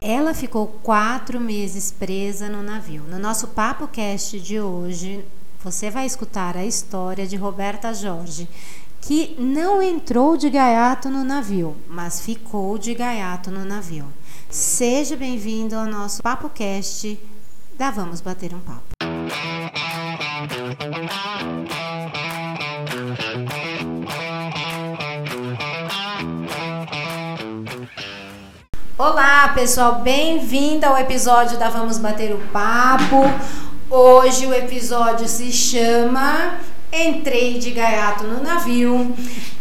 Ela ficou quatro meses presa no navio. No nosso Papo Cast de hoje, você vai escutar a história de Roberta Jorge, que não entrou de gaiato no navio, mas ficou de gaiato no navio. Seja bem-vindo ao nosso Papo Cast da Vamos Bater um Papo. Olá, pessoal, bem-vindo ao episódio da Vamos Bater o Papo. Hoje o episódio se chama Entrei de gaiato no navio.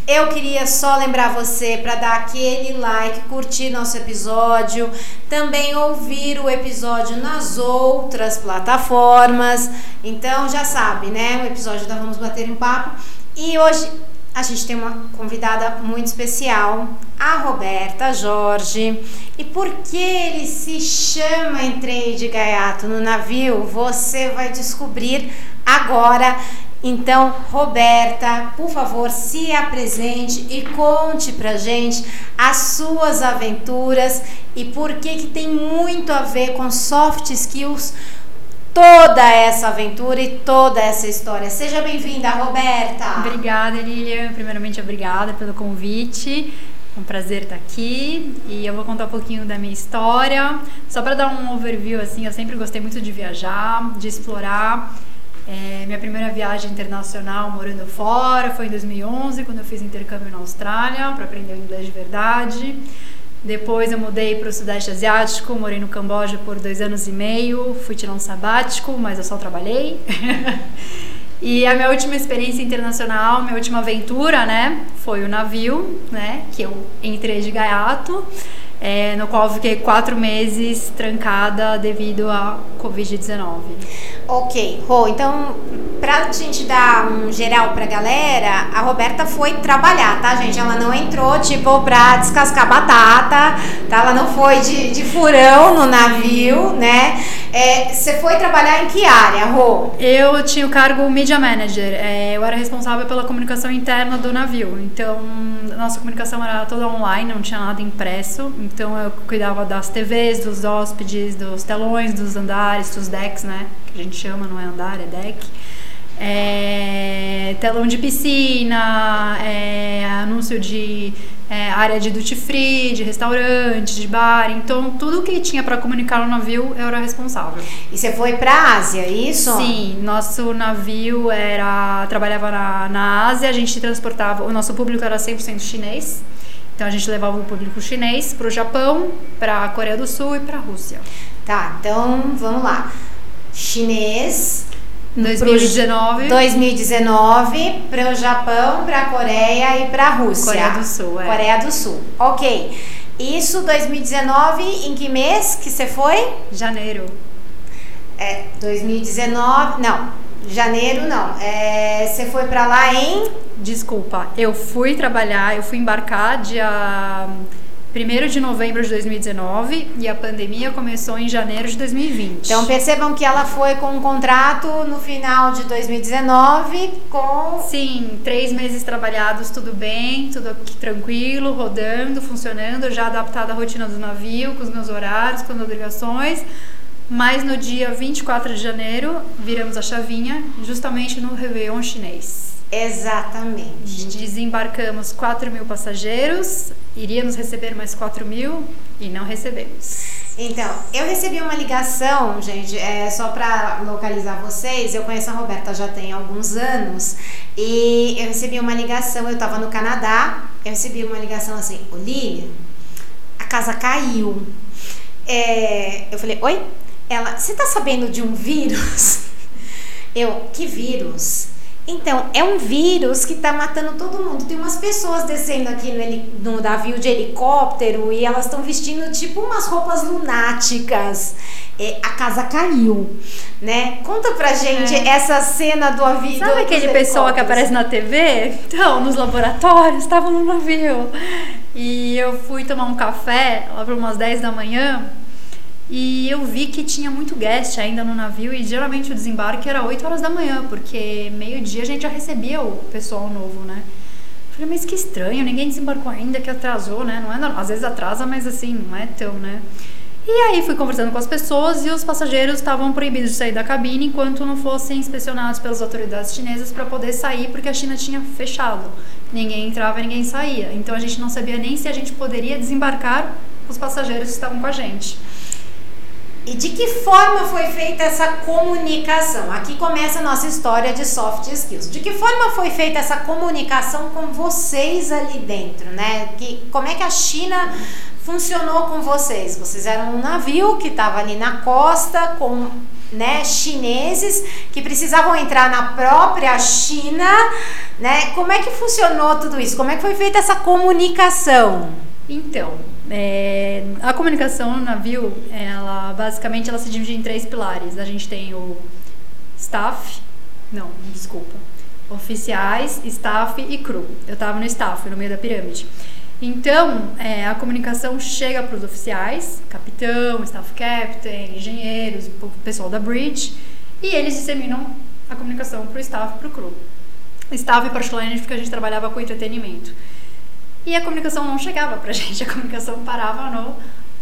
Eu queria só lembrar você para dar aquele like, curtir nosso episódio, também ouvir o episódio nas outras plataformas. Então já sabe, né? O episódio da Vamos Bater um Papo. E hoje a gente tem uma convidada muito especial, a Roberta Jorge. E por que ele se chama Entrei de Gaiato no navio? Você vai descobrir agora. Então, Roberta, por favor, se apresente e conte pra gente as suas aventuras e por que que tem muito a ver com soft skills toda essa aventura e toda essa história. Seja bem-vinda, Roberta. Obrigada, Lilian. Primeiramente, obrigada pelo convite. É um prazer estar aqui e eu vou contar um pouquinho da minha história. Só para dar um overview, assim, eu sempre gostei muito de viajar, de explorar. É, minha primeira viagem internacional morando fora foi em 2011, quando eu fiz intercâmbio na Austrália para aprender o inglês de verdade. Depois eu mudei para o Sudeste Asiático, morei no Camboja por dois anos e meio, fui tirar um sabático, mas eu só trabalhei. e a minha última experiência internacional, minha última aventura, né, foi o navio, né, que eu entrei de gaiato é, no qual fiquei quatro meses trancada devido à Covid-19. Ok, Rô, então pra gente dar um geral pra galera, a Roberta foi trabalhar, tá, gente? Ela não entrou, tipo, pra descascar batata, tá? Ela não foi de, de furão no navio, né? É, você foi trabalhar em que área, Rô? Eu tinha o cargo Media Manager, é, eu era responsável pela comunicação interna do navio, então nossa comunicação era toda online, não tinha nada impresso, então eu cuidava das TVs, dos hóspedes, dos telões, dos andares, dos decks, né? Que a gente chama, não é andar, é deck. É, telão de piscina, é, anúncio de é, área de duty free, de restaurante, de bar. Então, tudo que tinha para comunicar no navio eu era responsável. E você foi para Ásia, é isso? Sim, nosso navio era trabalhava na, na Ásia, a gente transportava, o nosso público era 100% chinês. Então a gente levava o público chinês para o Japão, para a Coreia do Sul e para a Rússia. Tá, então vamos lá. Chinês. 2019. 2019 para o Japão, para a Coreia e para a Rússia. Coreia do Sul, é. Coreia do Sul. Ok. Isso 2019, em que mês que você foi? Janeiro. É, 2019, não. Janeiro não. É, você foi para lá em Desculpa, eu fui trabalhar, eu fui embarcar dia 1 de novembro de 2019 e a pandemia começou em janeiro de 2020. Então percebam que ela foi com um contrato no final de 2019 com. Sim, três meses trabalhados, tudo bem, tudo tranquilo, rodando, funcionando, já adaptada à rotina do navio, com os meus horários, com as obrigações. Mas no dia 24 de janeiro viramos a chavinha, justamente no Réveillon chinês. Exatamente. Desembarcamos 4 mil passageiros, iríamos receber mais 4 mil e não recebemos. Então, eu recebi uma ligação, gente, é, só para localizar vocês. Eu conheço a Roberta já tem alguns anos e eu recebi uma ligação. Eu estava no Canadá, eu recebi uma ligação assim: Olívia, a casa caiu. É, eu falei: Oi? Ela, você tá sabendo de um vírus? Eu, que vírus? Então, é um vírus que está matando todo mundo. Tem umas pessoas descendo aqui no, no navio de helicóptero e elas estão vestindo tipo umas roupas lunáticas. É, a casa caiu, né? Conta pra gente é. essa cena do avião. Sabe aquele pessoal que aparece na TV? Então, nos laboratórios, estavam no navio. E eu fui tomar um café lá por umas 10 da manhã e eu vi que tinha muito guest ainda no navio e geralmente o desembarque era 8 horas da manhã, porque meio-dia a gente já recebia o pessoal novo, né? Falei, mas que estranho, ninguém desembarcou ainda, que atrasou, né? Não é, às vezes atrasa, mas assim, não é tão, né? E aí fui conversando com as pessoas e os passageiros estavam proibidos de sair da cabine enquanto não fossem inspecionados pelas autoridades chinesas para poder sair, porque a China tinha fechado. Ninguém entrava, ninguém saía. Então a gente não sabia nem se a gente poderia desembarcar os passageiros que estavam com a gente. E de que forma foi feita essa comunicação? Aqui começa a nossa história de soft skills. De que forma foi feita essa comunicação com vocês ali dentro, né? Que, como é que a China funcionou com vocês? Vocês eram um navio que estava ali na costa com né, chineses que precisavam entrar na própria China, né? Como é que funcionou tudo isso? Como é que foi feita essa comunicação? Então, é, a comunicação no navio, ela basicamente ela se divide em três pilares. A gente tem o staff, não, desculpa, oficiais, staff e crew. Eu estava no staff, no meio da pirâmide. Então, é, a comunicação chega para os oficiais, capitão, staff captain, engenheiros, o pessoal da bridge, e eles disseminam a comunicação para o staff e para o crew. Staff, particularmente, porque a gente trabalhava com entretenimento. E a comunicação não chegava pra gente, a comunicação parava no,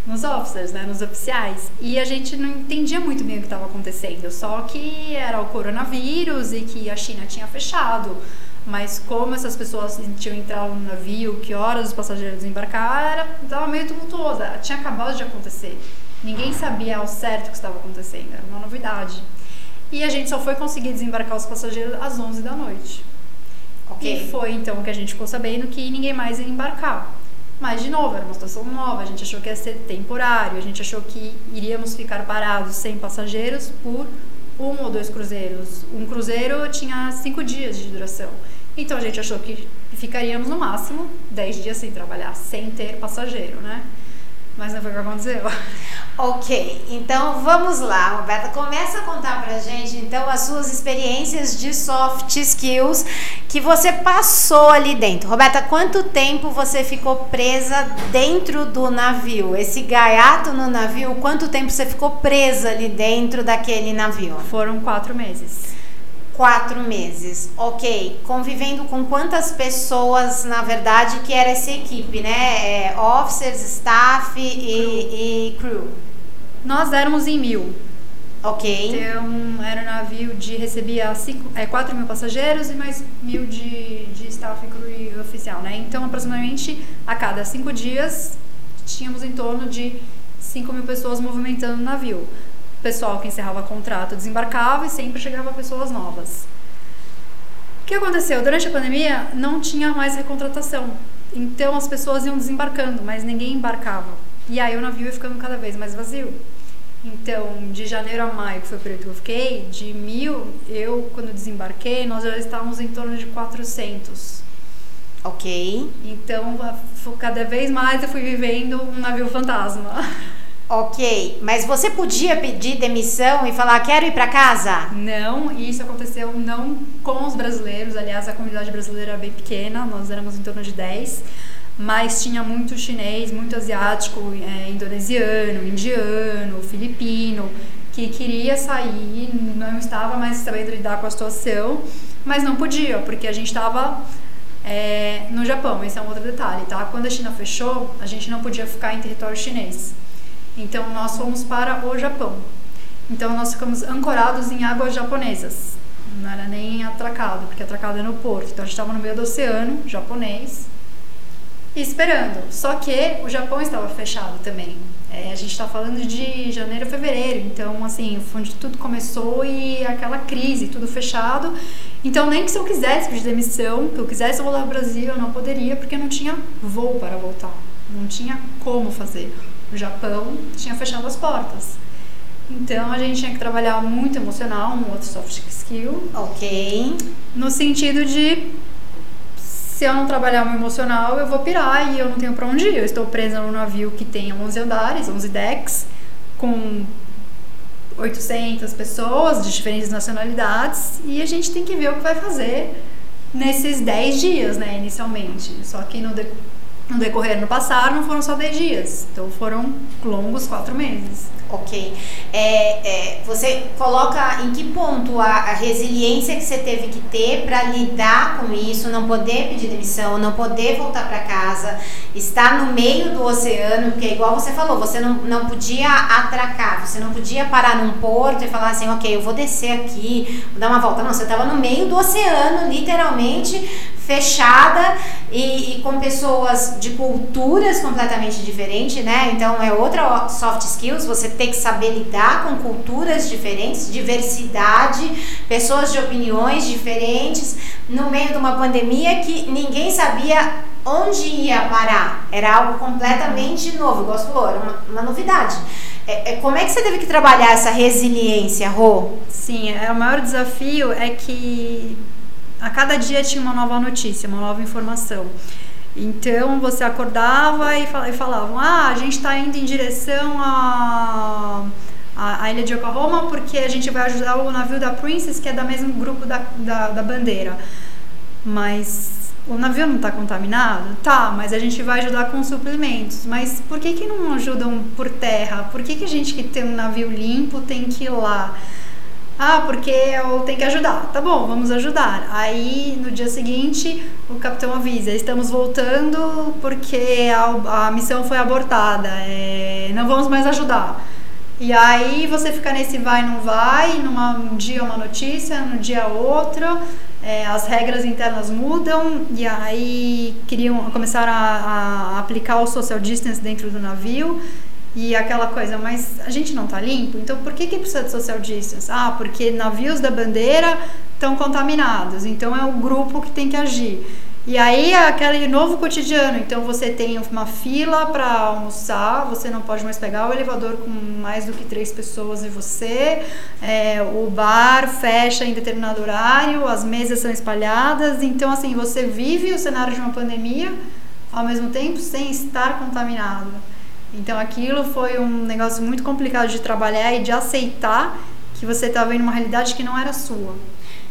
nos officers, né, nos oficiais. E a gente não entendia muito bem o que estava acontecendo, só que era o coronavírus e que a China tinha fechado. Mas como essas pessoas tinham entrado no navio, que horas os passageiros desembarcaram, era, estava meio tumultuosa, tinha acabado de acontecer. Ninguém sabia ao certo o que estava acontecendo, era uma novidade. E a gente só foi conseguir desembarcar os passageiros às 11 da noite. Okay. E foi então que a gente ficou sabendo que ninguém mais ia embarcar. Mas, de novo, era uma situação nova, a gente achou que ia ser temporário, a gente achou que iríamos ficar parados sem passageiros por um ou dois cruzeiros. Um cruzeiro tinha cinco dias de duração. Então a gente achou que ficaríamos no máximo dez dias sem trabalhar, sem ter passageiro, né? Mas não foi o que aconteceu. Ok, então vamos lá, Roberta. Começa a contar pra gente então as suas experiências de soft skills que você passou ali dentro. Roberta, quanto tempo você ficou presa dentro do navio? Esse gaiato no navio, quanto tempo você ficou presa ali dentro daquele navio? Foram quatro meses. Quatro meses, ok. Convivendo com quantas pessoas, na verdade, que era essa equipe, né? É, officers, staff e, e, crew. Nós éramos em mil. Ok. Então, era um navio de recebia cinco, é, 4 mil passageiros e mais mil de, de staff, crew e oficial, né? Então, aproximadamente a cada cinco dias, tínhamos em torno de 5 mil pessoas movimentando o navio pessoal que encerrava contrato desembarcava e sempre chegava pessoas novas. O que aconteceu? Durante a pandemia não tinha mais recontratação. Então as pessoas iam desembarcando, mas ninguém embarcava. E aí o navio ia ficando cada vez mais vazio. Então, de janeiro a maio, que foi o período que eu fiquei, de mil, eu, quando desembarquei, nós já estávamos em torno de 400. Ok. Então, cada vez mais eu fui vivendo um navio fantasma. Ok, mas você podia pedir demissão e falar quero ir para casa? Não, isso aconteceu não com os brasileiros. Aliás, a comunidade brasileira é bem pequena, nós éramos em torno de 10, mas tinha muito chinês, muito asiático, é, indonesiano, indiano, filipino, que queria sair, não estava mais sabendo lidar com a situação, mas não podia, porque a gente estava é, no Japão. Esse é um outro detalhe, tá? Quando a China fechou, a gente não podia ficar em território chinês. Então nós fomos para o Japão. Então nós ficamos ancorados em águas japonesas. Não era nem atracado, porque atracado é no porto. Então a gente estava no meio do oceano japonês esperando. Só que o Japão estava fechado também. É, a gente está falando de janeiro, fevereiro. Então, assim, foi onde tudo começou e aquela crise, tudo fechado. Então, nem que se eu quisesse pedir demissão, que eu quisesse voltar ao Brasil, eu não poderia, porque não tinha voo para voltar. Não tinha como fazer o Japão tinha fechado as portas. Então a gente tinha que trabalhar muito emocional, um outro soft skill. Ok. No sentido de se eu não trabalhar meu emocional, eu vou pirar e eu não tenho para onde ir. Eu estou presa num navio que tem 11 andares, 11 decks, com 800 pessoas de diferentes nacionalidades e a gente tem que ver o que vai fazer nesses 10 dias, né, inicialmente. Só que no no decorrer no passar não foram só 10 dias, então foram longos quatro meses. Ok. É, é, você coloca em que ponto a, a, resiliência que você teve que ter para lidar com isso, não poder pedir demissão, não poder voltar para casa, estar no meio do oceano, porque igual você falou, você não, não podia atracar, você não podia parar num porto e falar assim, ok, eu vou descer aqui, vou dar uma volta. Não, você estava no meio do oceano, literalmente, fechada e, e, com pessoas de culturas completamente diferentes, né? Então é outra soft skills, você tem que saber lidar com culturas diferentes, diversidade, pessoas de opiniões diferentes, no meio de uma pandemia que ninguém sabia onde ia parar. Era algo completamente novo, igual falou, era uma, uma novidade. É, é, como é que você teve que trabalhar essa resiliência, Rô? Sim, é, o maior desafio é que a cada dia tinha uma nova notícia, uma nova informação. Então você acordava e falavam: Ah, a gente está indo em direção a, a, ilha de Oklahoma porque a gente vai ajudar o navio da Princess, que é do mesmo grupo da, da, da bandeira. Mas o navio não está contaminado? Tá, mas a gente vai ajudar com suplementos. Mas por que, que não ajudam por terra? Por que, que a gente que tem um navio limpo tem que ir lá? Ah, porque eu tenho que ajudar. Tá bom, vamos ajudar. Aí no dia seguinte o capitão avisa: estamos voltando porque a, a missão foi abortada. É, não vamos mais ajudar. E aí você fica nesse vai não vai, num dia uma notícia, no dia outra, é, as regras internas mudam e aí queriam começar a, a aplicar o social distance dentro do navio e aquela coisa, mas a gente não tá limpo, então por que, que precisa de social distance? Ah, porque navios da bandeira estão contaminados, então é o grupo que tem que agir. E aí aquele novo cotidiano, então você tem uma fila para almoçar, você não pode mais pegar o elevador com mais do que três pessoas e você, é, o bar fecha em determinado horário, as mesas são espalhadas, então assim, você vive o cenário de uma pandemia ao mesmo tempo sem estar contaminado. Então aquilo foi um negócio muito complicado de trabalhar e de aceitar que você estava vendo uma realidade que não era sua.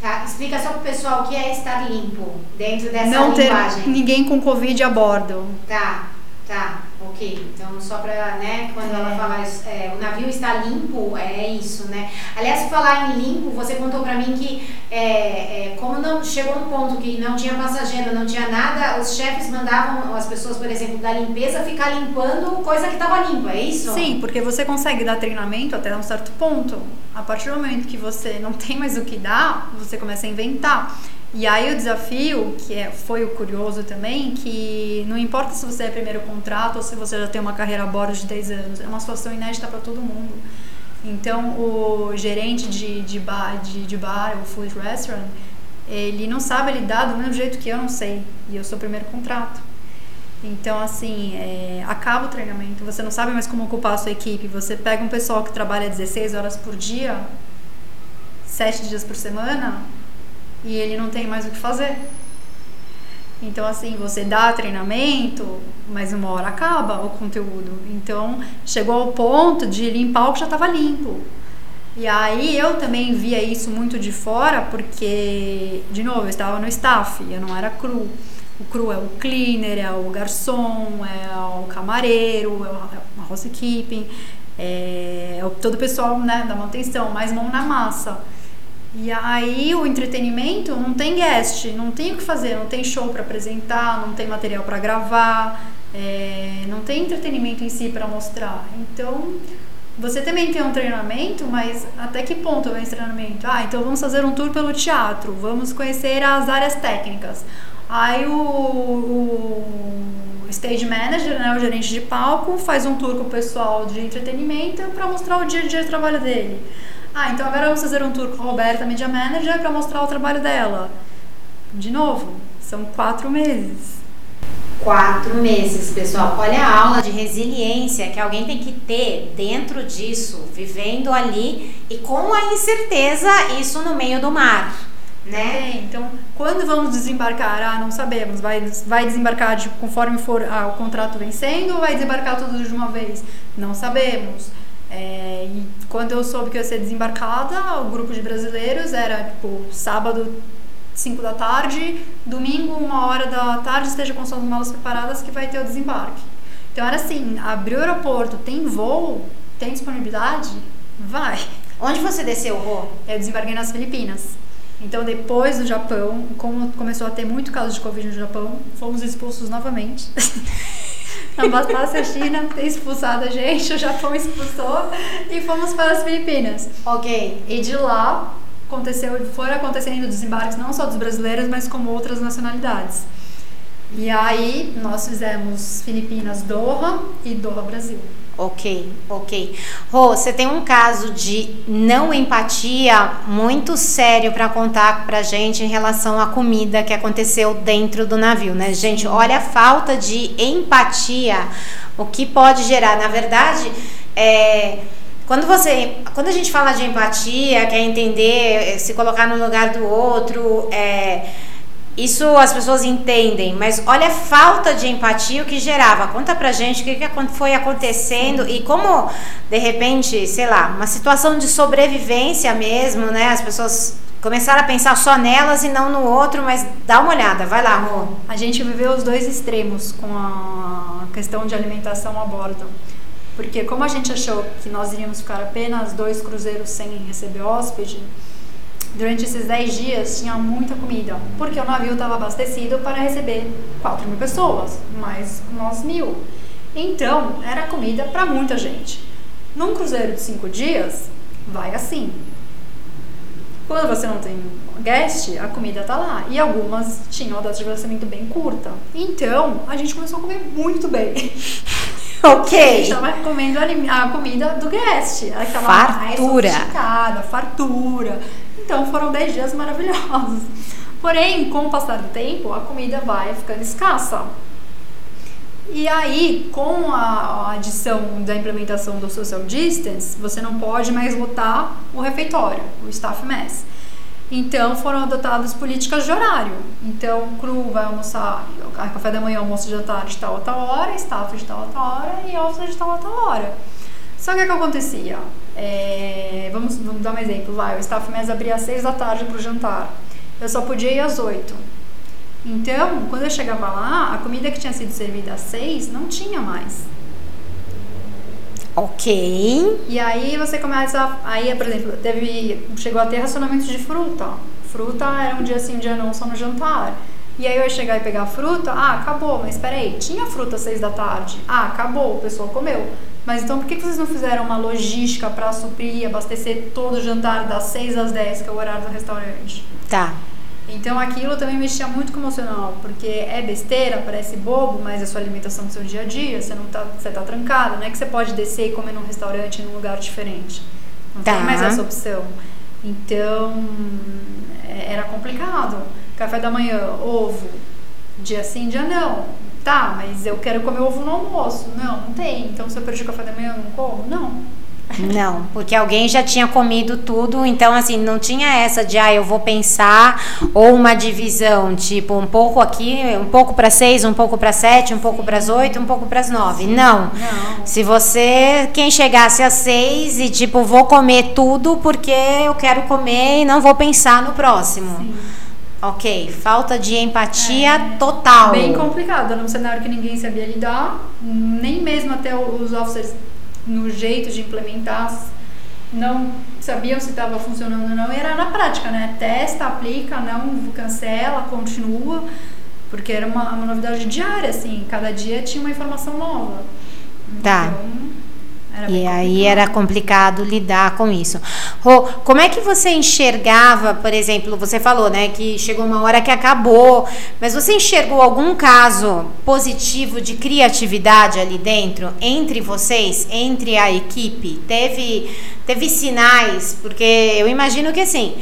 Tá, explica só pro pessoal o que é estar limpo dentro dessa não linguagem. Não ter ninguém com Covid a bordo. Tá, tá. Ok, então só para, né, quando é. ela fala é, o navio está limpo, é isso, né? Aliás, falar em limpo, você contou para mim que é, é, como não chegou um ponto que não tinha passageiro, não tinha nada, os chefes mandavam as pessoas, por exemplo, da limpeza ficar limpando coisa que estava limpa, é isso? Sim, porque você consegue dar treinamento até um certo ponto. A partir do momento que você não tem mais o que dar, você começa a inventar. E aí o desafio, que é, foi o curioso também, que não importa se você é primeiro contrato ou se você já tem uma carreira a bordo de 10 anos, é uma situação inédita para todo mundo. Então o gerente de, de, bar, de, de bar, o food restaurant, ele não sabe lidar do mesmo jeito que eu não sei. E eu sou primeiro contrato. Então, assim, é, acaba o treinamento, você não sabe mais como ocupar a sua equipe. Você pega um pessoal que trabalha 16 horas por dia, 7 dias por semana, e ele não tem mais o que fazer. Então, assim, você dá treinamento, mas uma hora acaba o conteúdo. Então, chegou ao ponto de limpar o que já estava limpo. E aí eu também via isso muito de fora, porque, de novo, eu estava no staff, eu não era cru. O cru é o cleaner, é o garçom, é o camareiro, é o housekeeping, é, é todo o pessoal né, da manutenção, mais mão na massa. E aí o entretenimento não tem guest, não tem o que fazer, não tem show para apresentar, não tem material para gravar, é, não tem entretenimento em si para mostrar. Então você também tem um treinamento, mas até que ponto é esse treinamento? Ah, então vamos fazer um tour pelo teatro, vamos conhecer as áreas técnicas. Aí o, o stage manager, né, o gerente de palco, faz um tour com o pessoal de entretenimento para mostrar o dia a dia de trabalho dele. Ah, então agora vamos fazer um tour com a Roberta, Media Manager, para mostrar o trabalho dela. De novo, são quatro meses. Quatro meses, pessoal. Olha a aula de resiliência que alguém tem que ter dentro disso, vivendo ali e com a incerteza isso no meio do mar. Né? É, então, quando vamos desembarcar? Ah, não sabemos. Vai, vai desembarcar de, conforme for ah, o contrato vencendo ou vai desembarcar tudo de uma vez? Não sabemos. É, e quando eu soube que eu ia ser desembarcada, o grupo de brasileiros era tipo sábado 5 da tarde, domingo, uma hora da tarde, esteja com suas malas preparadas que vai ter o desembarque. Então era assim, abriu o aeroporto, tem voo, tem disponibilidade? Vai. Onde você desceu, Rô? Eu desembarquei nas Filipinas. Então, depois do Japão, como começou a ter muito caso de Covid no Japão, fomos expulsos novamente. Não bastasse a China ter expulsado a gente, o Japão expulsou e fomos para as Filipinas. Ok. E de lá aconteceu, foram acontecendo desembarques não só dos brasileiros, mas como outras nacionalidades. E aí nós fizemos Filipinas Doha e Doha Brasil. Ok, ok. Rô, você tem um caso de não empatia muito sério para contar pra gente em relação à comida que aconteceu dentro do navio, né? Gente, olha a falta de empatia, o que pode gerar. Na verdade, é, quando você, quando a gente fala de empatia, quer entender, se colocar no lugar do outro, é isso as pessoas entendem, mas olha a falta de empatia o que gerava. Conta pra gente o que, que foi acontecendo e como, de repente, sei lá, uma situação de sobrevivência mesmo, né? As pessoas começaram a pensar só nelas e não no outro, mas dá uma olhada, vai lá, Rô. A gente viveu os dois extremos com a questão de alimentação a bordo. Porque como a gente achou que nós iríamos ficar apenas dois cruzeiros sem receber hóspede, Durante esses 10 dias tinha muita comida, porque o navio estava abastecido para receber 4 mil pessoas, mais nós mil. Então, era comida para muita gente. Num cruzeiro de 5 dias, vai assim. Quando você não tem guest, a comida tá lá. E algumas tinham a data de abastecimento bem curta. Então, a gente começou a comer muito bem. Ok. A gente tava comendo a comida do guest. Aquela fartura. mais fartura. Então foram 10 dias maravilhosos. Porém, com o passar do tempo, a comida vai ficando escassa. E aí, com a adição da implementação do social distance, você não pode mais lotar o refeitório, o staff mess. Então foram adotadas políticas de horário. Então, cru vai almoçar, café da manhã, almoço de tarde de tal a tal hora, staff de tal a tal hora e office de tal a tal hora. Só que o que acontecia? É, vamos, vamos dar um exemplo, vai, o staff mess abria às 6 da tarde para o jantar. Eu só podia ir às 8. Então, quando eu chegava lá, a comida que tinha sido servida às 6 não tinha mais. Ok. E aí você começa. Aí, por exemplo, teve. Chegou a ter racionamento de fruta. Fruta era um dia sim, um dia não, só no jantar. E aí eu ia chegar e pegar a fruta, ah, acabou, mas peraí, tinha fruta às seis da tarde. Ah, acabou, o pessoal comeu. Mas então por que vocês não fizeram uma logística para suprir e abastecer todo o jantar das 6 às 10, que é o horário do restaurante? Tá. Então aquilo também mexia muito com o emocional, porque é besteira, parece bobo, mas é sua alimentação do seu dia a dia, você não tá, você tá trancado, não é que você pode descer e comer num restaurante num lugar diferente. Não tá. tem mais essa opção. Então é, era complicado. Café da manhã, ovo, dia sim, dia não Tá, mas eu quero comer ovo no almoço. Não, não tem. Então se eu perdi o café da manhã, eu não como? Não. Não, porque alguém já tinha comido tudo, então assim, não tinha essa de ah, eu vou pensar ou uma divisão, tipo, um pouco aqui, um pouco para seis, um pouco para sete, um pouco para as oito, um pouco para as nove. Não. não. Se você, quem chegasse às seis e tipo, vou comer tudo porque eu quero comer e não vou pensar no próximo. Sim. Ok, falta de empatia é, total. Bem complicado, num cenário que ninguém sabia lidar, nem mesmo até os officers no jeito de implementar não sabiam se estava funcionando ou não, e era na prática, né? Testa, aplica, não cancela, continua, porque era uma, uma novidade diária, assim, cada dia tinha uma informação nova. Tá. Então, e aí era complicado lidar com isso. Rô, como é que você enxergava, por exemplo, você falou, né, que chegou uma hora que acabou, mas você enxergou algum caso positivo de criatividade ali dentro entre vocês, entre a equipe? Teve teve sinais, porque eu imagino que assim,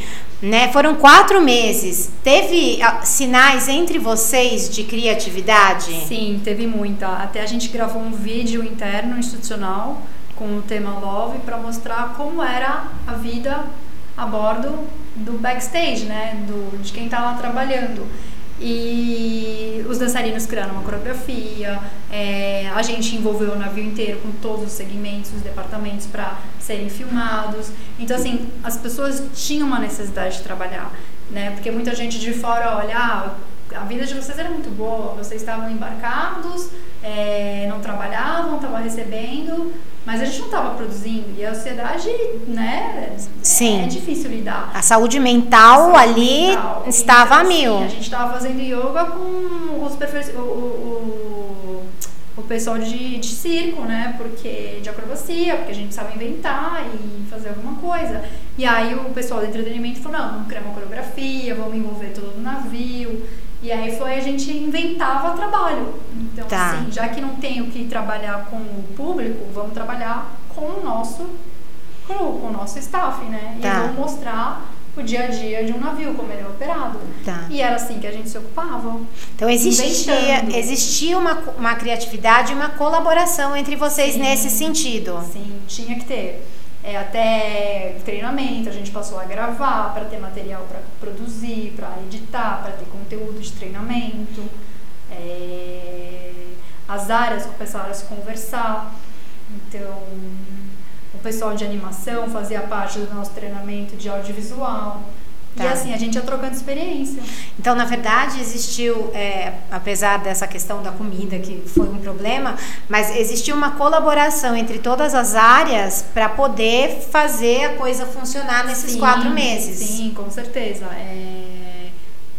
né, foram quatro meses. Teve ah, sinais entre vocês de criatividade? Sim, teve muita. Até a gente gravou um vídeo interno institucional com o tema Love para mostrar como era a vida a bordo do backstage, né, do, de quem está lá trabalhando. E os dançarinos criaram uma coreografia, é, a gente envolveu o navio inteiro com todos os segmentos, os departamentos para serem filmados. Então, assim, as pessoas tinham uma necessidade de trabalhar. né? Porque muita gente de fora olha, ah, a vida de vocês era muito boa, vocês estavam embarcados, é, não trabalhavam, estavam recebendo, mas a gente não estava produzindo. E a ansiedade, né? Sim. É difícil lidar. A saúde mental Saúde ali mental. estava a Então, mil. assim, a gente estava fazendo yoga com os perfe... o, o, o, o pessoal de, de circo, né? Porque de acrobacia, porque a gente precisava inventar e fazer alguma coisa. E aí o pessoal do entretenimento falou, não, vamos criar uma coreografia, vamos envolver todo o navio. E aí foi a gente inventava trabalho. Então, Tá. assim, já que não tem o que trabalhar com o público, vamos trabalhar com o nosso crew, com o nosso staff, né? E Tá. vamos mostrar o dia a dia de um navio, como ele é operado. Tá. E era assim que a gente se ocupava. Então existia, Inventando. existia uma, uma criatividade e uma colaboração entre vocês Sim. nesse sentido. Sim, tinha que ter. É, até treinamento, a gente passou a gravar para ter material para produzir, para editar, para ter conteúdo de treinamento. É, as áreas começaram a se conversar. Então, o pessoal de animação fazia parte do nosso treinamento de audiovisual. E Tá. assim, a gente ia trocando experiência. Então, na verdade, existiu, é, apesar dessa questão da comida, que foi um problema, mas existiu uma colaboração entre todas as áreas para poder fazer a coisa funcionar nesses Sim, quatro meses. Sim, com certeza. É,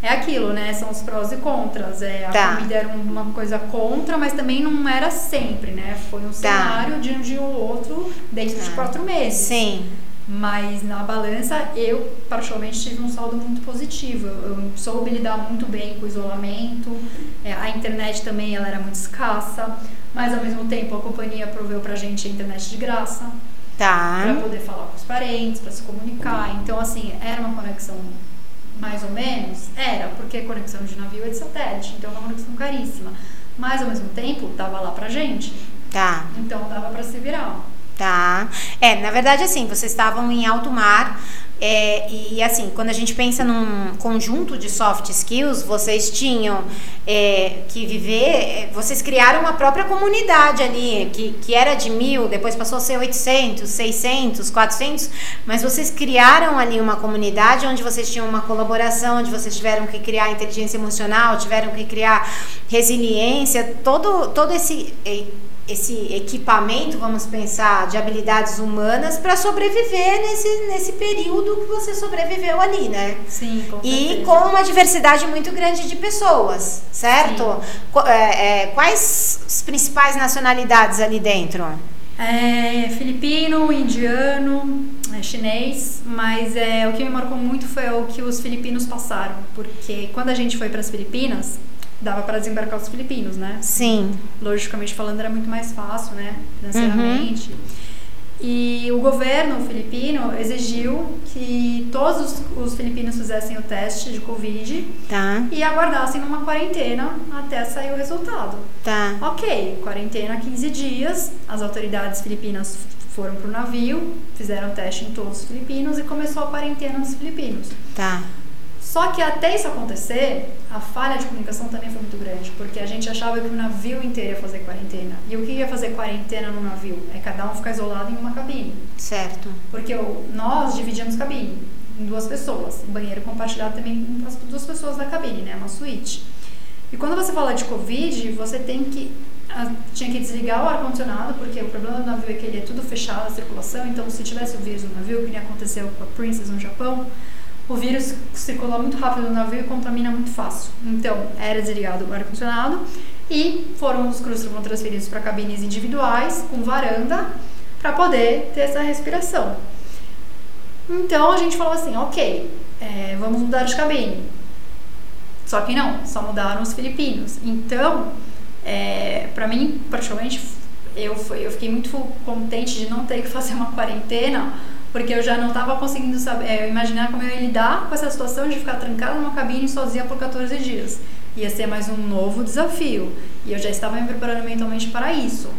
é aquilo, né? São os prós e contras. É, a Tá. comida era uma coisa contra, mas também não era sempre, né? Foi um cenário de um dia ou outro dentro de Tá. quatro meses. Sim. Mas na balança, eu particularmente tive um saldo muito positivo. Eu, eu soube lidar muito bem com o isolamento. É, a internet também ela era muito escassa. Mas ao mesmo tempo a companhia proveu pra gente a internet de graça Tá. para poder falar com os parentes, para se comunicar. Então, assim, era uma conexão mais ou menos? Era, porque conexão de navio é de satélite, então é uma conexão caríssima. Mas ao mesmo tempo, tava lá pra gente, Tá. então dava para se virar. Tá. É, na verdade, assim, vocês estavam em alto mar. É, e, e, assim, quando a gente pensa num conjunto de soft skills, vocês tinham é, que viver, é, vocês criaram uma própria comunidade ali, que, que era de mil, depois passou a ser 800, 600, 400, mas vocês criaram ali uma comunidade onde vocês tinham uma colaboração, onde vocês tiveram que criar inteligência emocional, tiveram que criar resiliência, todo, todo esse esse equipamento, vamos pensar, de habilidades humanas para sobreviver nesse, nesse período que você sobreviveu ali, né? Sim, com E com uma diversidade muito grande de pessoas, certo? É, é, quais as principais nacionalidades ali dentro? É, filipino, indiano, é, chinês, mas é, o que me marcou muito foi o que os filipinos passaram, porque quando a gente foi para as Filipinas, dava para desembarcar os filipinos, né? Sim, logicamente falando, era muito mais fácil, né? Financeiramente. E o governo filipino exigiu que todos os, os filipinos fizessem o teste de Covid tá, e aguardassem numa quarentena até sair o resultado. tá, Ok, quarentena 15 dias, as autoridades filipinas foram para o navio, fizeram o teste em todos os filipinos e começou a quarentena dos filipinos. tá, Só que até isso acontecer, a falha de comunicação também foi muito grande, porque a gente achava que o navio inteiro ia fazer quarentena. E o que ia fazer quarentena no navio? É cada um ficar isolado em uma cabine. certo, Porque o- nós dividíamos cabine em duas pessoas. Banheiro compartilhado também com as duas pessoas da cabine, né? Uma suíte. E quando você fala de Covid, você tem que. Tinha que desligar o ar-condicionado, porque o problema do navio é que ele é tudo fechado, a circulação. Então, se tivesse o vírus no navio, que nem aconteceu com a Princess no Japão, o vírus circula muito rápido no navio e contamina muito fácil. Então, era desligado o ar-condicionado e foram os crus foram transferidos para cabines individuais, com varanda, para poder ter essa respiração. Então, a gente falou assim: ok, é, vamos mudar de cabine. Só que não, só mudaram os filipinos. Então, é, para mim, praticamente, eu, eu fiquei muito contente de não ter que fazer uma quarentena, porque eu já não estava conseguindo saber, é, imaginar como eu ia lidar com essa situação de ficar trancada numa cabine sozinha por 14 dias. Ia ser mais um novo desafio. E eu já estava me preparando mentalmente para isso.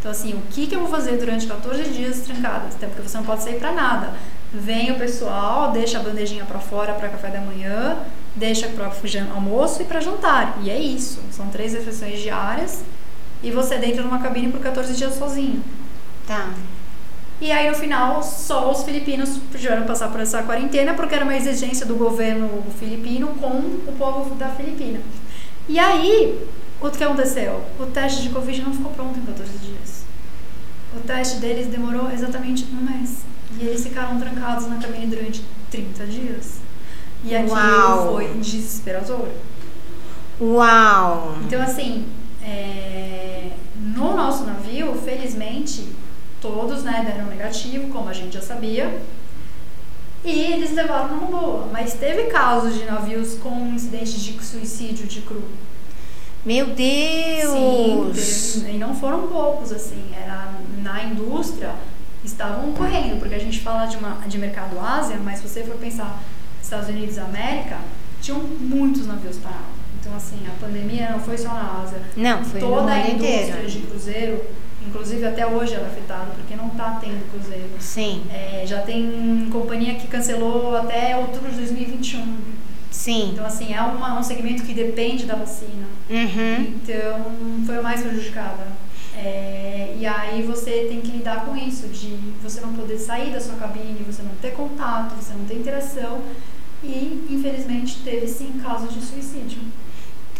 Então, assim, o que, que eu vou fazer durante 14 dias trancadas? Até porque você não pode sair para nada. Vem o pessoal, deixa a bandejinha para fora para café da manhã, deixa para almoço e para jantar. E é isso. São três refeições diárias e você dentro de uma cabine por 14 dias sozinho. tá. E aí, no final, só os filipinos tiveram passar por essa quarentena, porque era uma exigência do governo filipino com o povo da Filipina. E aí, o que aconteceu? O teste de Covid não ficou pronto em 14 dias. O teste deles demorou exatamente um mês. E eles ficaram trancados na cabine durante 30 dias. E aquilo Uau. foi desesperador. Uau! Então, assim, é, no nosso navio, felizmente, todos né, deram negativo, como a gente já sabia. E eles levaram numa boa. Mas teve casos de navios com incidentes de suicídio de cru. Meu Deus! Sim, teve, e não foram poucos, assim. Era, na indústria, estavam ocorrendo, porque a gente fala de, uma, de mercado Ásia, mas se você for pensar Estados Unidos e América, tinham muitos navios parados. Então, assim, a pandemia não foi só na Ásia. Não, foi Toda a indústria de cruzeiro, inclusive até hoje ela é afetada, porque não está tendo cruzeiro. Sim, É, já tem companhia que cancelou até outubro de 2021. sim. Então, assim, é uma, um segmento que depende da vacina. Uhum. Então, foi o mais prejudicada. É, e aí você tem que lidar com isso, de você não poder sair da sua cabine, você não ter contato, você não ter interação. E, infelizmente, teve sim casos de suicídio.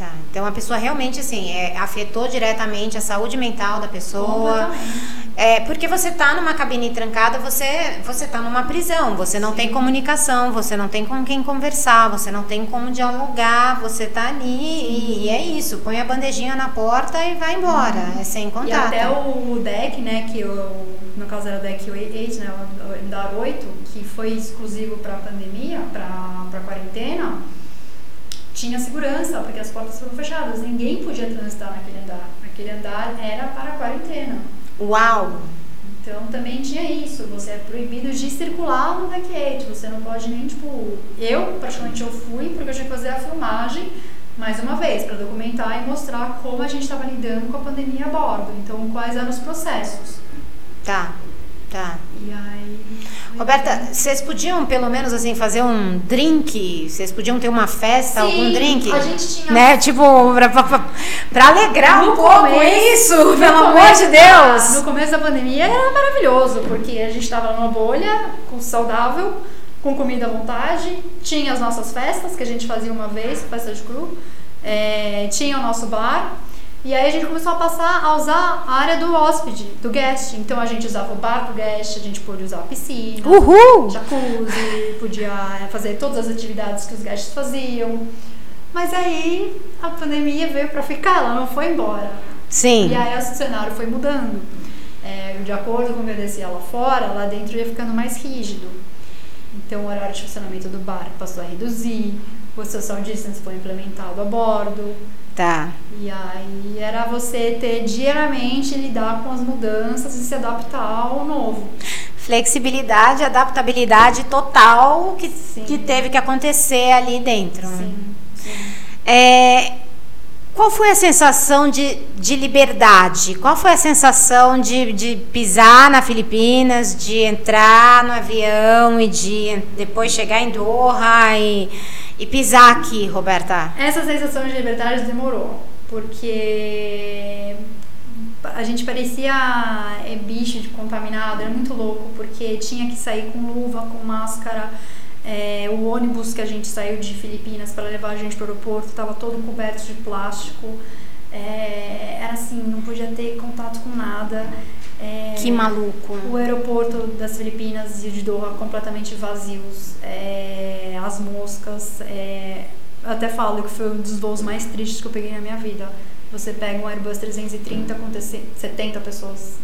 Tá. Então a pessoa realmente assim é, afetou diretamente a saúde mental da pessoa. É, porque você tá numa cabine trancada, você você tá numa prisão, você não tem comunicação, você não tem com quem conversar, você não tem como dialogar, você tá ali e, e é isso, põe a bandejinha na porta e vai embora, é sem E contato. até o deck, né, que no caso era o deck 8, né, o andar 8, que foi exclusivo para pandemia, para quarentena, tinha segurança, porque as portas foram fechadas, ninguém podia transitar naquele andar. Aquele andar era para quarentena. Uau! Então também tinha isso, você é proibido de circular no 8, você não pode nem, tipo, eu praticamente eu fui porque eu tinha que fazer a filmagem mais uma vez, para documentar e mostrar como a gente estava lidando com a pandemia a bordo, então quais eram os processos. Tá, tá. E aí. Roberta, vocês podiam pelo menos assim fazer um drink? Vocês podiam ter uma festa, Sim, algum drink? a gente tinha- Né? Tipo, pra, pra, pra alegrar No um pouco isso, pelo amor de Deus! no começo da pandemia era maravilhoso, porque a gente estava numa bolha com saudável, com comida à vontade, tinha as nossas festas, que a gente fazia uma vez, festa de cru, é, tinha o nosso bar, e aí a gente começou a passar a usar a área do hóspede, do guest. Então a gente usava o bar do guest, a gente pôde usar a piscina, Uhul! jacuzzi, podia é, fazer todas as atividades que os guests faziam. Mas aí a pandemia veio pra ficar, ela não foi embora. Sim. E aí o cenário foi mudando. É, de acordo com o que acontecia lá fora, lá dentro ia ficando mais rígido. Então o horário de funcionamento do bar passou a reduzir, o social distance foi implementado a bordo. Tá. E aí era você ter diariamente lidar com as mudanças e se adaptar ao novo. Flexibilidade, adaptabilidade total que, Sim. que teve que acontecer ali dentro. Sim, sim. É, qual foi a sensação de, de liberdade? Qual foi a sensação de, de pisar na Filipinas, de entrar no avião e de depois chegar em Doha e, e pisar aqui, Roberta? Essa sensação de liberdade demorou, porque a gente parecia é, bicho de contaminado, era muito louco, porque tinha que sair com luva, com máscara. É, o ônibus que a gente saiu de Filipinas para levar a gente para o aeroporto estava todo coberto de plástico. É, era assim, não podia ter contato com nada. É, Que maluco. o aeroporto das Filipinas e o de Doha completamente vazios. É, as moscas. é, eu até falo que foi um dos voos mais tristes que eu peguei na minha vida. Você pega um Airbus 330 com 70 pessoas.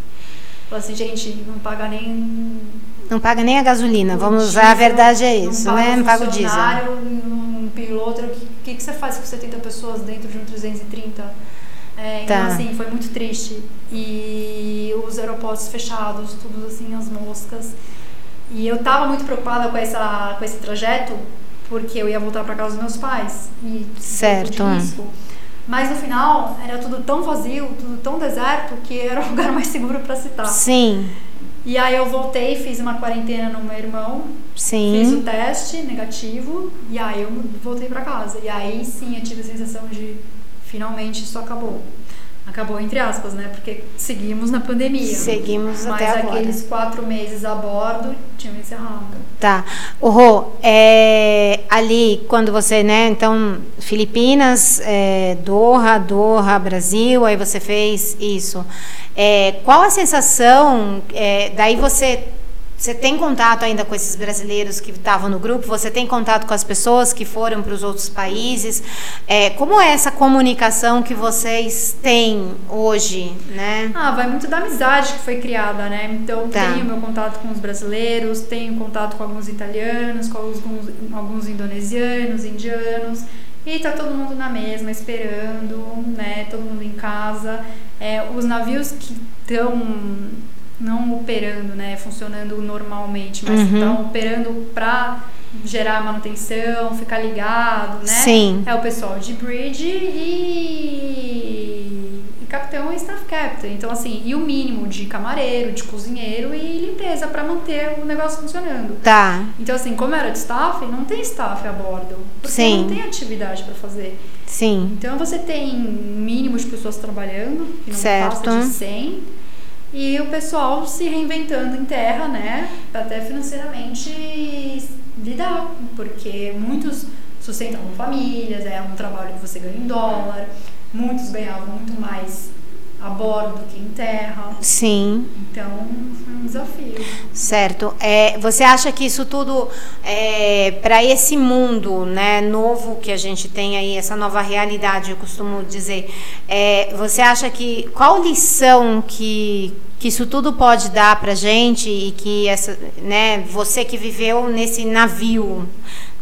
Fala assim, gente, não paga nem. Não paga nem a gasolina, vamos diesel, usar a verdade é isso, não né? paga Não paga o diesel. Um piloto. O que, que, que você faz com 70 pessoas dentro de um 330? É, então, Tá. assim, foi muito triste. E os aeroportos fechados, tudo assim, as moscas. E eu tava muito preocupada com, essa, com esse trajeto, porque eu ia voltar para casa dos meus pais. E Certo. de risco. Mas no final, era tudo tão vazio, tudo tão deserto, que era o lugar mais seguro para se estar. Sim, E aí eu voltei, fiz uma quarentena no meu irmão, Fiz o sim. teste negativo e aí eu voltei pra casa. E aí sim eu tive a sensação de finalmente isso acabou. Acabou entre aspas, né? Porque seguimos na pandemia. Seguimos mas até agora. Mas aqueles quatro meses a bordo tinham encerrado. Tá. O Rô, é, ali quando você, né? Então, Filipinas, é, Doha, Doha, Brasil, aí você fez isso. É, qual a sensação? É, daí você você tem contato ainda com esses brasileiros que estavam no grupo? Você tem contato com as pessoas que foram para os outros países? É, como é essa comunicação que vocês têm hoje, né? Ah, vai muito da amizade que foi criada, né? Então, tá. tenho meu contato com os brasileiros, tenho contato com alguns italianos, com alguns, alguns indonesianos, indianos. E tá todo mundo na mesma, esperando, né? Todo mundo em casa. É, os navios que estão não operando, né, funcionando normalmente, mas estão uhum. operando para gerar manutenção, ficar ligado, né? Sim. É o pessoal de bridge e, e capitão e staff captain. Então assim, e o mínimo de camareiro, de cozinheiro e limpeza para manter o negócio funcionando. Tá. Então assim, como era de staff, não tem staff a bordo, porque Sim. não tem atividade para fazer. Sim. Então você tem mínimo de pessoas trabalhando, que não certo. passa de 100 e o pessoal se reinventando em terra, né, até financeiramente lidar, porque muitos sustentavam famílias, é um trabalho que você ganha em dólar, muitos ganhavam muito mais a bordo do que em terra. Sim. Então, foi um desafio. Certo. É, você acha que isso tudo, é, para esse mundo né, novo que a gente tem aí, essa nova realidade, eu costumo dizer, é, você acha que, qual lição que, que isso tudo pode dar para gente e que essa, né, você que viveu nesse navio,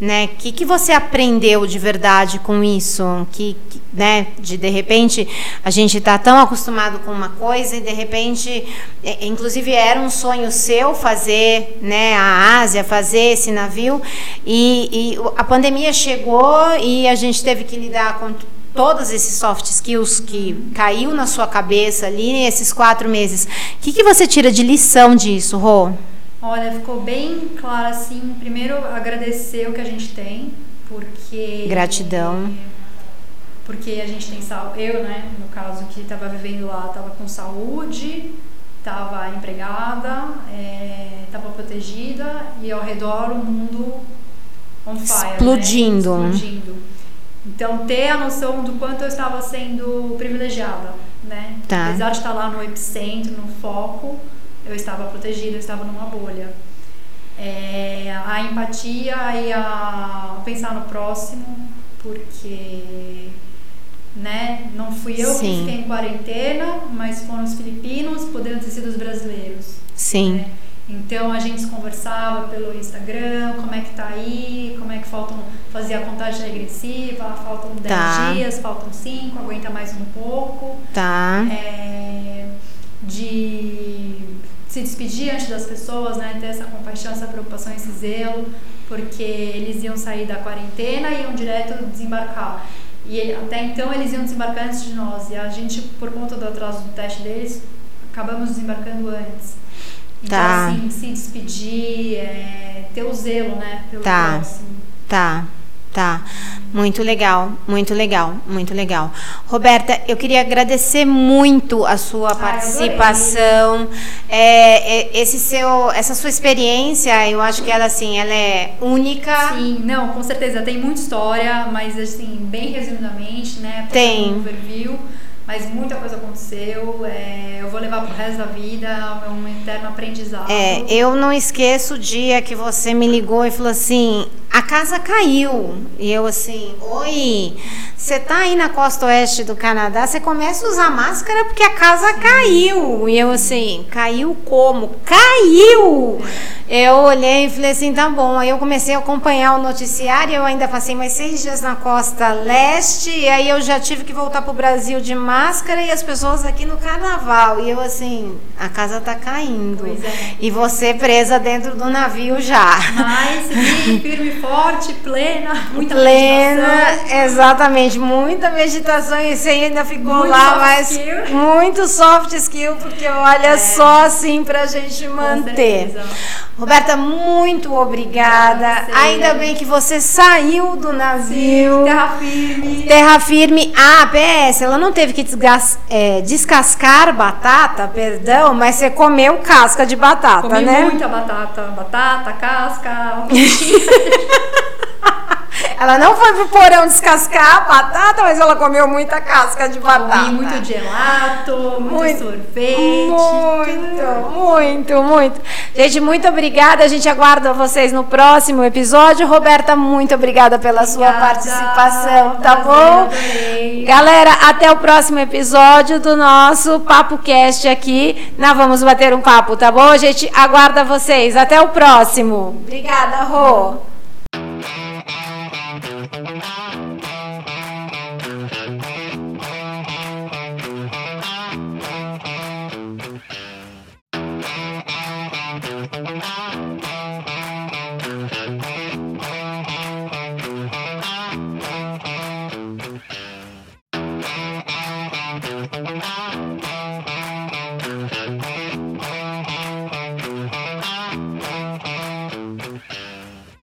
né, que que você aprendeu de verdade com isso? Que, que né, de de repente a gente está tão acostumado com uma coisa e de repente, é, inclusive era um sonho seu fazer, né, a Ásia, fazer esse navio e, e a pandemia chegou e a gente teve que lidar com todos esses soft skills que caiu na sua cabeça ali nesses quatro meses, o que, que você tira de lição disso, Rô? Olha, ficou bem claro assim. Primeiro, agradecer o que a gente tem, porque. Gratidão. Porque a gente tem saúde. Eu, né, no caso, que estava vivendo lá, estava com saúde, estava empregada, estava é, protegida e ao redor o mundo on fire. Explodindo. Né? Explodindo. Então, ter a noção do quanto eu estava sendo privilegiada, né? Tá. Apesar de estar lá no epicentro, no foco, eu estava protegida, eu estava numa bolha. É, a empatia e a pensar no próximo, porque né, não fui eu Sim. que fiquei em quarentena, mas foram os filipinos, poderiam ter sido os brasileiros. Sim. Né? Então a gente conversava pelo Instagram, como é que tá aí, como é que faltam, fazia a contagem regressiva, faltam 10 tá. dias, faltam 5, aguenta mais um pouco. Tá. É, de se despedir antes das pessoas, né? Ter essa compaixão, essa preocupação, esse zelo, porque eles iam sair da quarentena e iam direto desembarcar. E até então eles iam desembarcar antes de nós. E a gente, por conta do atraso do teste deles, acabamos desembarcando antes. Então, tá. assim, se despedir, é, ter o zelo, né? Pelo tá. próximo. Tá. Tá, muito legal, muito legal, muito legal. Roberta, eu queria agradecer muito a sua participação, é, é, esse seu, essa sua experiência, eu acho que ela assim, ela é única. Sim, não, com certeza tem muita história, mas assim bem resumidamente, né? Tem. Um overview mas muita coisa aconteceu. É, eu vou levar pro resto da vida, é um eterno aprendizado. É, eu não esqueço o dia que você me ligou e falou assim: a casa caiu. E eu assim, oi, você tá aí na costa oeste do Canadá, você começa a usar máscara porque a casa caiu. E eu assim, caiu como? Caiu! Eu olhei e falei assim, tá bom. Aí eu comecei a acompanhar o noticiário, eu ainda passei mais seis dias na costa leste, e aí eu já tive que voltar pro Brasil de máscara e as pessoas aqui no carnaval. E eu assim, a casa tá caindo. É. E você presa dentro do navio já. Mas firme e forte, plena, muita plena, exatamente, muita meditação e você ainda ficou muito lá, mas skill. muito soft skill, porque olha é. só assim pra gente manter. Roberta, muito obrigada. Ainda bem que você saiu do navio. Sim, terra firme. Terra firme. Ah, PS, ela não teve que desgas, é, descascar batata, perdão, mas você comeu casca de batata, Comi né? muita batata. Batata, casca. Ela não foi pro porão descascar a batata, mas ela comeu muita casca de batata. Comi muito gelato, muito, Muito, sorvete. Muito, muito, muito. Gente, muito obrigada. A gente aguarda vocês no próximo episódio. Roberta, muito obrigada pela sua Obrigada. participação, tá Prazer, bom? adorei. Galera, até o próximo episódio do nosso Papo Cast aqui. Nós vamos bater um papo, tá bom? A gente aguarda vocês. Até o próximo. Obrigada, Rô.